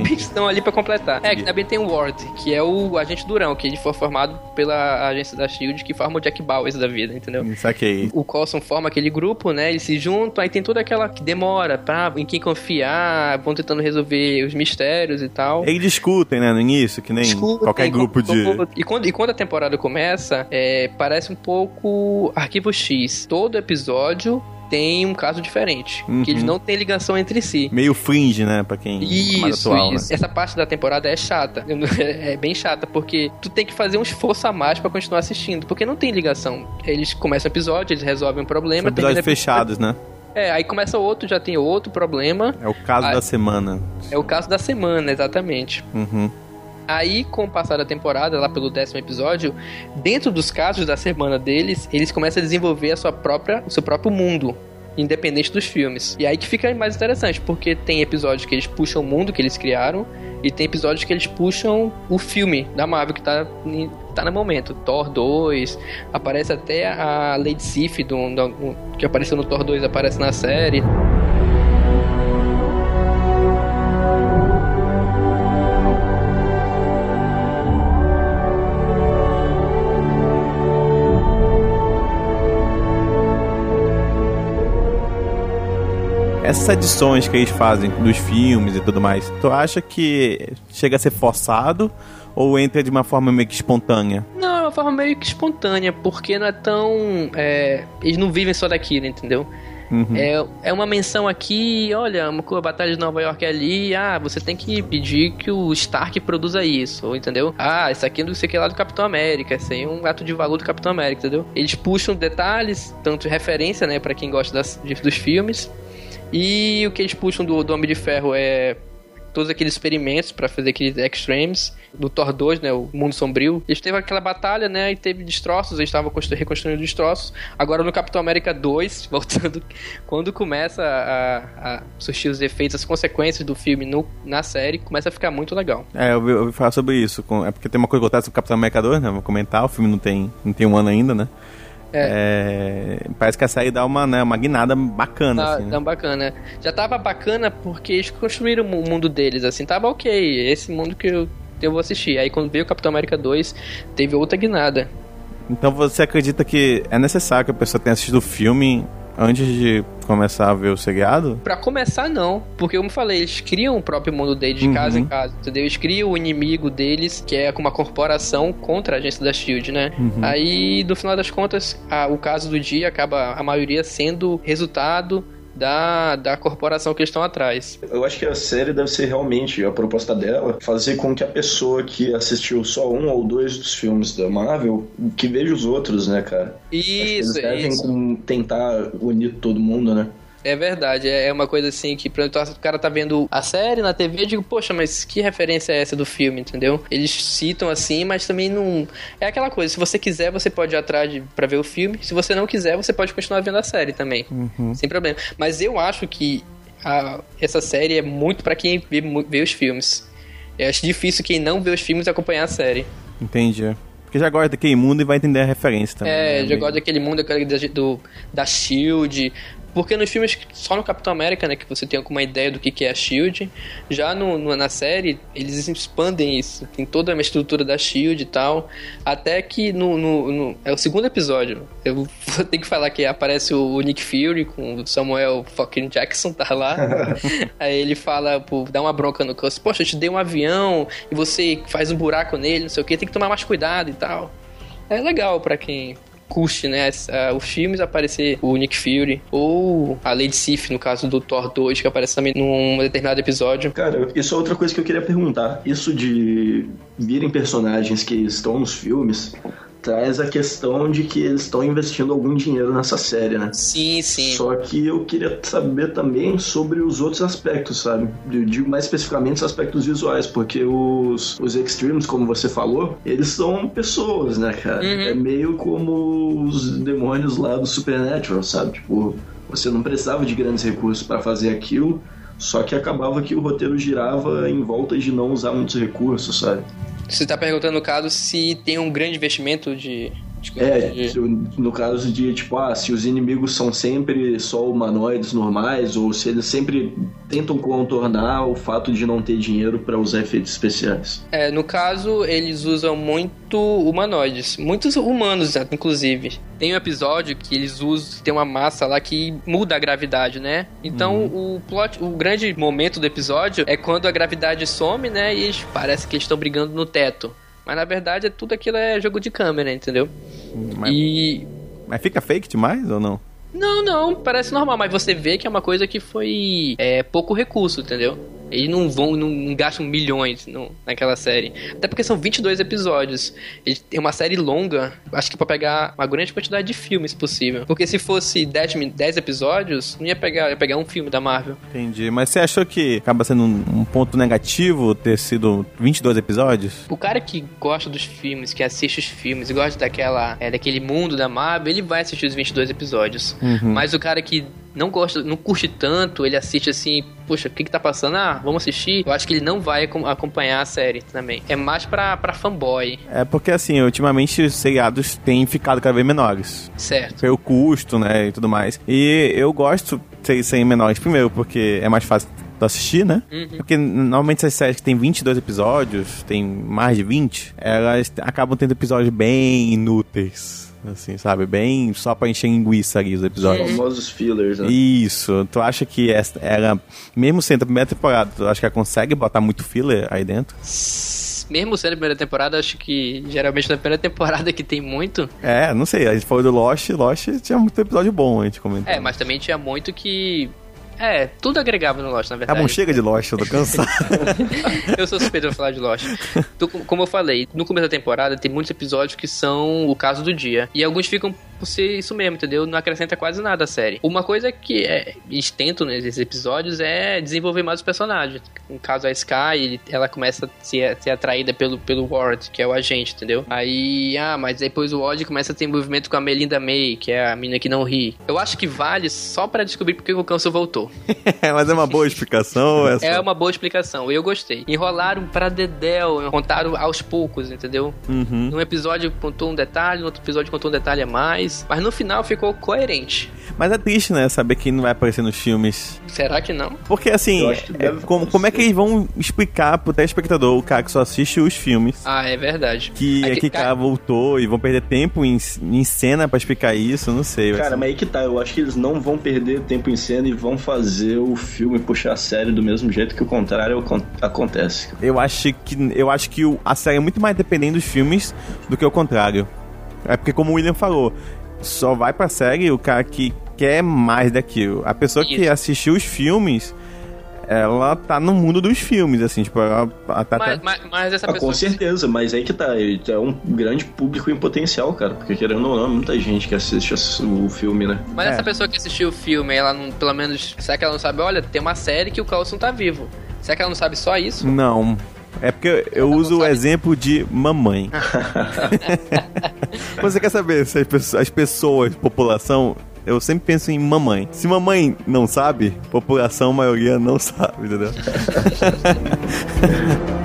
Que estão ali pra completar. É, que também tem o Ward, que é o agente Durão, que ele foi formado pela agência da Shield, que forma o Jack Bowers da vida, entendeu? Saquei. O Coulson forma aquele grupo, né? Eles se juntam, aí tem toda aquela que demora pra em quem confiar, vão tentando resolver os mistérios e tal. Eles discutem, né, no início, que nem Discutem, qualquer grupo de. E quando, e quando a temporada começa, é, parece um pouco Arquivo X. Todo episódio tem um caso diferente. Uhum. Que eles não têm ligação entre si. Meio fringe, né, pra quem é mais Isso, atual, isso. Essa parte da temporada é chata. [laughs] É bem chata, porque tu tem que fazer um esforço a mais pra continuar assistindo. Porque não tem ligação. Eles começam o episódio, eles resolvem um né? problema. São episódios termina o fechados, né? É, aí começa outro, já tem outro problema. É o caso Ah. da semana. É o caso da semana, exatamente. Uhum. Aí, com o passar da temporada, lá pelo décimo episódio, dentro dos casos da semana deles, eles começam a desenvolver a sua própria, o seu próprio mundo. Independente dos filmes. E aí que fica mais interessante, porque tem episódios que eles puxam o mundo que eles criaram, e tem episódios que eles puxam o filme da Marvel que tá, tá no momento. Thor 2, aparece até a Lady Sif, do, do- que apareceu no Thor 2, aparece na série. Essas adições que eles fazem dos filmes e tudo mais, tu acha que chega a ser forçado ou entra de uma forma meio que espontânea? Não, é uma forma meio que espontânea, porque não é tão. É, eles não vivem só daquilo, entendeu? Uhum. É, é uma menção aqui, olha, uma batalha de Nova York é ali, ah, você tem que pedir que o Stark produza isso, entendeu? Ah, isso aqui é não sei que lá do Capitão América, isso aí é um ato de valor do Capitão América, entendeu? Eles puxam detalhes, tanto referência, né, para quem gosta das, de, dos filmes, e o que eles puxam do, do Homem de Ferro é todos aqueles experimentos para fazer aqueles extremes do Thor 2, né, o Mundo Sombrio. Eles teve aquela batalha, né, e teve destroços, eles estavam reconstruindo destroços. Agora no Capitão América 2, [laughs] voltando, quando começa a, a surgir os efeitos, as consequências do filme no, na série, começa a ficar muito legal. É, eu ouvi, eu ouvi falar sobre isso. É porque tem uma coisa voltada sobre o Capitão América 2, né, vou comentar, o filme não tem, não tem um ano ainda, né. É. É, parece que a série dá uma, né, uma guinada bacana. Dá, assim, né? bacana. Já tava bacana porque eles construíram o mundo deles, assim, tava ok. Esse mundo que eu, eu vou assistir. Aí quando veio o Capitão América 2, teve outra guinada. Então você acredita que é necessário que a pessoa tenha assistido o filme antes de começar a ver o seriado? Pra começar, não. Porque, como eu falei, eles criam o próprio mundo deles de uhum. casa em casa, entendeu? Eles criam o inimigo deles, que é uma corporação contra a agência da SHIELD, né? Uhum. Aí, no final das contas, a, o caso do dia acaba, a maioria, sendo resultado da, da corporação que estão atrás. Eu acho que a série deve ser realmente, a proposta dela, fazer com que a pessoa que assistiu só um ou dois dos filmes da Marvel, que veja os outros, né, cara? Isso, eles devem isso. tentar unir todo mundo, né? É verdade, é uma coisa assim que o cara tá vendo a série na TV, eu digo, poxa, mas que referência é essa do filme, entendeu? Eles citam assim, mas também não. É aquela coisa, se você quiser, você pode ir atrás de, pra ver o filme, se você não quiser, você pode continuar vendo a série também, uhum. sem problema. Mas eu acho que a, essa série é muito para quem vê, vê os filmes. Eu acho difícil quem não vê os filmes acompanhar a série. Entendi. Porque já gosta daquele mundo e vai entender a referência também. É, né? já gosta daquele mundo do, da Shield, porque nos filmes, só no Capitão América, né, que você tem alguma ideia do que, que é a SHIELD, já no, no, na série, eles expandem isso, tem toda a estrutura da SHIELD e tal, até que no, no, no é o segundo episódio, eu vou ter que falar que aparece o, o Nick Fury com o Samuel fucking Jackson, tá lá, [laughs] aí ele fala, pô, dá uma bronca no Cuss, poxa, eu te dei um avião e você faz um buraco nele, não sei o que, tem que tomar mais cuidado e tal. É legal para quem curte, né, uh, os filmes aparecer o Nick Fury ou a Lady Sif, no caso do Thor 2, que aparece também num determinado episódio. Cara, isso é outra coisa que eu queria perguntar. Isso de virem personagens que estão nos filmes traz a questão de que eles estão investindo algum dinheiro nessa série, né? Sim, sim. Só que eu queria saber também sobre os outros aspectos, sabe? Eu digo mais especificamente os aspectos visuais, porque os, os Extremes, como você falou, eles são pessoas, né, cara? Uhum. É meio como os demônios lá do Supernatural, sabe? Tipo, você não precisava de grandes recursos para fazer aquilo, só que acabava que o roteiro girava em volta de não usar muitos recursos, sabe? Você está perguntando, no caso, se tem um grande investimento de. É, no caso de, tipo, ah, se os inimigos são sempre só humanoides normais, ou se eles sempre tentam contornar o fato de não ter dinheiro para usar efeitos especiais. É, no caso, eles usam muito humanoides, muitos humanos, inclusive. Tem um episódio que eles usam, tem uma massa lá que muda a gravidade, né? Então, uhum. o plot, o grande momento do episódio é quando a gravidade some, né? E parece que eles estão brigando no teto. Mas na verdade, tudo aquilo é jogo de câmera, entendeu? Mas, e. Mas fica fake demais ou não? Não, não, parece normal, mas você vê que é uma coisa que foi é, pouco recurso, entendeu? Eles não vão, não, não gastam milhões no, naquela série. Até porque são 22 episódios. Eles têm uma série longa, acho que pra pegar uma grande quantidade de filmes possível. Porque se fosse 10, 10 episódios, não ia pegar, ia pegar um filme da Marvel. Entendi. Mas você achou que acaba sendo um, um ponto negativo ter sido 22 episódios? O cara que gosta dos filmes, que assiste os filmes e gosta daquela, é, daquele mundo da Marvel, ele vai assistir os 22 episódios. Uhum. Mas o cara que não gosta, não curte tanto, ele assiste assim, poxa, o que que tá passando? Ah, vamos assistir. Eu acho que ele não vai acompanhar a série também. É mais pra, pra fanboy. É porque assim, ultimamente os seriados têm ficado cada vez menores. Certo. Pelo custo, né, e tudo mais. E eu gosto de serem menores, primeiro, porque é mais fácil assistir, né? Uhum. Porque normalmente essas séries que tem 22 episódios, tem mais de 20, elas acabam tendo episódios bem inúteis assim, sabe? Bem só pra encher linguiça ali os episódios. Os famosos fillers, né? Isso. Tu acha que essa era, mesmo sendo a primeira temporada, tu acha que ela consegue botar muito filler aí dentro? Mesmo sendo a primeira temporada, acho que geralmente na primeira [laughs] temporada que tem muito. É, não sei. A gente falou do Lost, Lost tinha muito episódio bom, a gente comentou. É, mas também tinha muito que é, tudo agregava no Lost, na verdade. Ah, bom, chega de Lost, eu tô cansado. [laughs] eu sou suspeito de falar de Lost. Então, como eu falei, no começo da temporada tem muitos episódios que são o caso do dia. E alguns ficam por ser isso mesmo, entendeu? Não acrescenta quase nada à série. Uma coisa que é, eles tentam nesses episódios é desenvolver mais os personagens. No caso, a Sky, ela começa a ser, ser atraída pelo, pelo Ward, que é o agente, entendeu? Aí, ah, mas depois o Ward começa a ter envolvimento com a Melinda May, que é a menina que não ri. Eu acho que vale só para descobrir porque o Câncer voltou. [laughs] mas é uma boa explicação? É, é uma boa explicação, eu gostei. Enrolaram pra dedéu, contaram aos poucos, entendeu? Uhum. Num episódio contou um detalhe, no outro episódio contou um detalhe a mais mas no final ficou coerente. Mas é triste, né? Saber que não vai aparecer nos filmes. Será que não? Porque assim, é, como, como é que eles vão explicar pro telespectador, o cara que só assiste os filmes? Ah, é verdade. Que é que cara voltou e vão perder tempo em, em cena para explicar isso, não sei. Cara, mas aí que tá, eu acho que eles não vão perder tempo em cena e vão fazer o filme puxar a série do mesmo jeito que o contrário acontece. Eu acho que eu acho que a série é muito mais dependente dos filmes do que o contrário. É porque como o William falou, só vai pra série o cara que quer mais daquilo. A pessoa Isso. que assistiu os filmes ela tá no mundo dos filmes, assim, tipo, ela, ela tá. Mas, mas, mas essa ah, pessoa. Com certeza, mas aí que tá. É um grande público em potencial, cara. Porque querendo ou não, muita gente que assiste o filme, né? Mas é. essa pessoa que assistiu o filme, ela não, pelo menos. Será que ela não sabe? Olha, tem uma série que o Carlson tá vivo. Será que ela não sabe só isso? Não. É porque eu uso o exemplo de mamãe. [laughs] Você quer saber se as pessoas, população, eu sempre penso em mamãe. Se mamãe não sabe, população, maioria não sabe, entendeu? [laughs]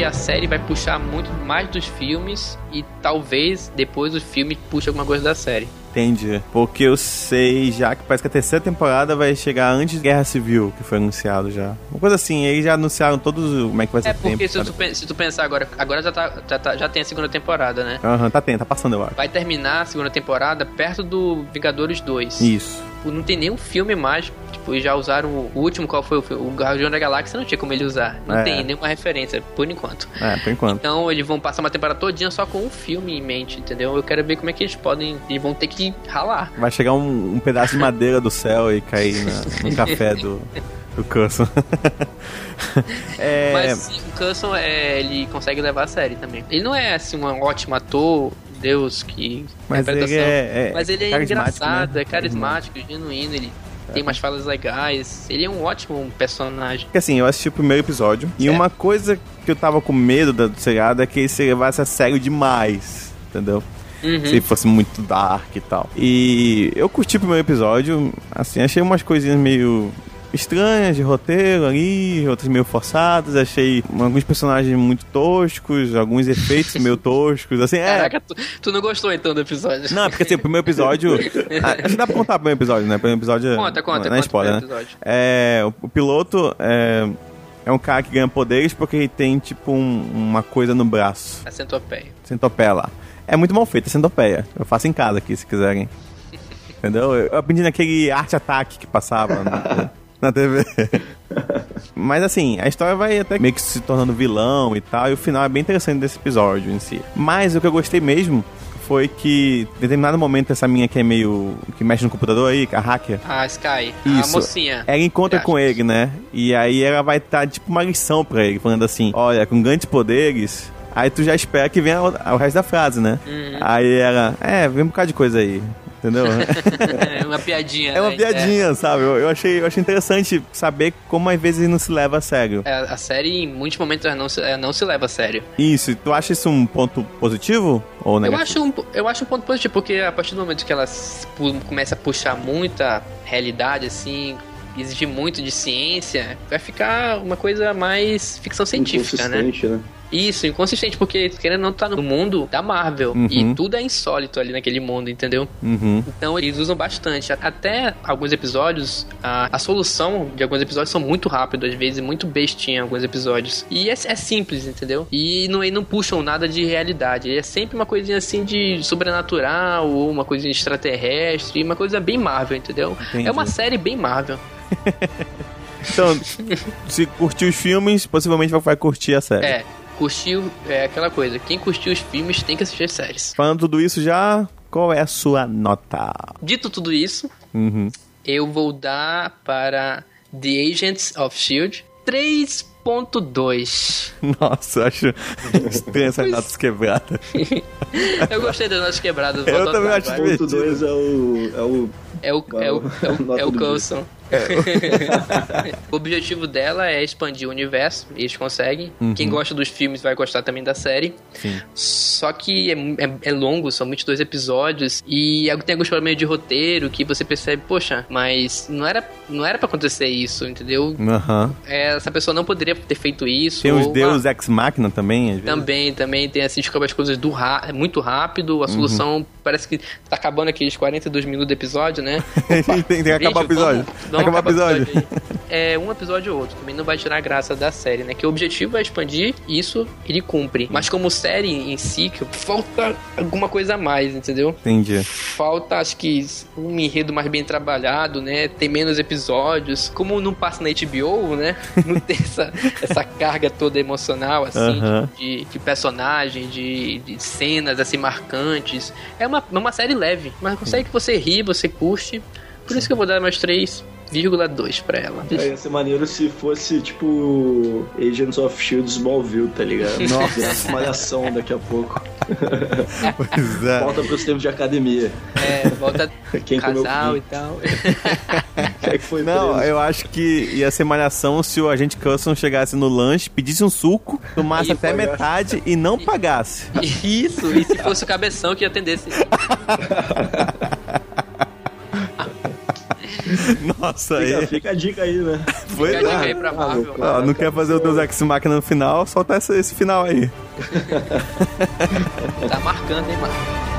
que a série vai puxar muito mais dos filmes e talvez depois o filme puxe alguma coisa da série. Entendi. Porque eu sei já que parece que a terceira temporada vai chegar antes de Guerra Civil, que foi anunciado já. Uma coisa assim, eles já anunciaram todos como é que vai ser É porque tempo, se, tu, se, tu, pensar agora, agora já, tá, já, tá, já tem a segunda temporada, né? Aham, uhum, tá tendo, tá passando eu acho. Vai terminar a segunda temporada perto do Vingadores 2. Isso. Não tem nenhum filme mais E já usaram o último, qual foi o? O Guardião da Galáxia, não tinha como ele usar. Não é. tem nenhuma referência, por enquanto. É, por enquanto. Então eles vão passar uma temporada todinha só com um filme em mente, entendeu? Eu quero ver como é que eles podem. Eles vão ter que ralar. Vai chegar um, um pedaço de madeira do céu e cair na, no [laughs] café do. do Coulson. [laughs] é... Mas sim, o Coulson, é, ele consegue levar a série também. Ele não é assim um ótimo ator, Deus que mas ele é, é, mas ele é engraçado, né? é carismático, genuíno, ele tem umas falas legais. Ele é um ótimo personagem. Assim, eu assisti o primeiro episódio certo. e uma coisa que eu tava com medo do seriado é que ele se levasse a sério demais, entendeu? Uhum. Se fosse muito dark e tal. E eu curti o primeiro episódio, assim, achei umas coisinhas meio estranhas de roteiro ali, outras meio forçadas. Achei alguns personagens muito toscos, alguns efeitos meio [laughs] toscos, assim, é. Caraca, tu, tu, não gostou então do episódio? Não, porque assim, o primeiro episódio. [laughs] ah, acho que dá pra contar o primeiro episódio, né? O primeiro episódio. Conta, conta, não é spoiler, né? É, o, o piloto é. É um cara que ganha poderes porque ele tem, tipo, um, uma coisa no braço. A centopeia. Centopeia lá. É muito mal feita a centopeia. Eu faço em casa aqui, se quiserem. [laughs] Entendeu? Eu aprendi naquele arte ataque que passava. Né? Na TV. [laughs] Mas assim, a história vai até meio que se tornando vilão e tal, e o final é bem interessante desse episódio em si. Mas o que eu gostei mesmo foi que em determinado momento essa minha que é meio que mexe no computador aí, a hacker. A Sky, Isso. a mocinha. Ela encontra com ele, né? E aí ela vai estar tipo uma lição pra ele, falando assim: "Olha, com grandes poderes, Aí tu já espera que venha o, o resto da frase, né? Uhum. Aí ela, é, vem um bocado de coisa aí. Entendeu? [laughs] é uma piadinha. É uma né? piadinha, é. sabe? Eu, eu, achei, eu achei interessante saber como às vezes não se leva a sério. É, a série, em muitos momentos, não se, não se leva a sério. Isso, tu acha isso um ponto positivo ou negativo? Eu acho um, eu acho um ponto positivo, porque a partir do momento que ela começa a puxar muita realidade, assim, exigir muito de ciência, vai ficar uma coisa mais ficção científica, né? né? Isso, inconsistente, porque querendo não tá no mundo da Marvel. Uhum. E tudo é insólito ali naquele mundo, entendeu? Uhum. Então eles usam bastante. Até alguns episódios, a, a solução de alguns episódios são muito rápido, às vezes, muito bestinha em alguns episódios. E é, é simples, entendeu? E não, e não puxam nada de realidade. É sempre uma coisinha assim de sobrenatural, ou uma coisinha extraterrestre, uma coisa bem Marvel, entendeu? Entendi. É uma série bem Marvel. [laughs] então, se curtir os filmes, possivelmente vai curtir a série. É, curtiu é aquela coisa. Quem curtiu os filmes tem que assistir as séries. Falando tudo isso já, qual é a sua nota? Dito tudo isso, uhum. eu vou dar para The Agents of Shield 3.2. [laughs] Nossa, eu acho estranho essas notas quebradas. [laughs] eu gostei das notas quebradas. Eu também acho divertido. 2 é o, é o é o, é o, é o, [laughs] é o Coulson. É. [laughs] o objetivo dela é expandir o universo, eles conseguem. Uhum. Quem gosta dos filmes vai gostar também da série. Sim. Só que é, é, é longo, são 22 episódios, e tem alguns problemas de roteiro que você percebe, poxa, mas não era, não era pra acontecer isso, entendeu? Uhum. É, essa pessoa não poderia ter feito isso. Tem os Deus Ex Machina também, Também, também tem assim, descobre as coisas do muito rápido, a uhum. solução uhum. parece que tá acabando aqueles 42 minutos do episódio, né? [laughs] Opa, tem, tem que acabar o episódio. Vamos, vamos o episódio. episódio é um episódio ou outro, também não vai tirar a graça da série, né? Que o objetivo é expandir, isso ele cumpre. Mas como série em si, falta alguma coisa a mais, entendeu? Entendi. Falta, acho que, um enredo mais bem trabalhado, né? Tem menos episódios. Como não passa na HBO, né? Não tem [laughs] essa, essa carga toda emocional, assim, uh -huh. de, de, personagem, de, de, cenas, assim, marcantes. É uma, uma série leve, mas consegue que você ri, você curte. Por isso que eu vou dar mais 3,2 pra ela. É, ia ser maneiro se fosse tipo Agents of Shield Smallville, tá ligado? [laughs] Nossa, malhação daqui a pouco. [laughs] Pois é. Volta pros tempos de academia. É, volta [laughs] Quem casal e tal. Quem é que foi Não, preso? eu acho que ia ser malhação se o agente Coulson chegasse no lanche, pedisse um suco, tomasse e até metade e não pagasse. Isso, e se fosse o cabeção que atendesse. Nossa, fica, aí. Fica a dica aí, né? Foi [laughs] fica a dica aí pra Marvel. Ah, não quer fazer o Deus Ex Machina no final, solta esse, esse final aí. tá marcando, hein, mano?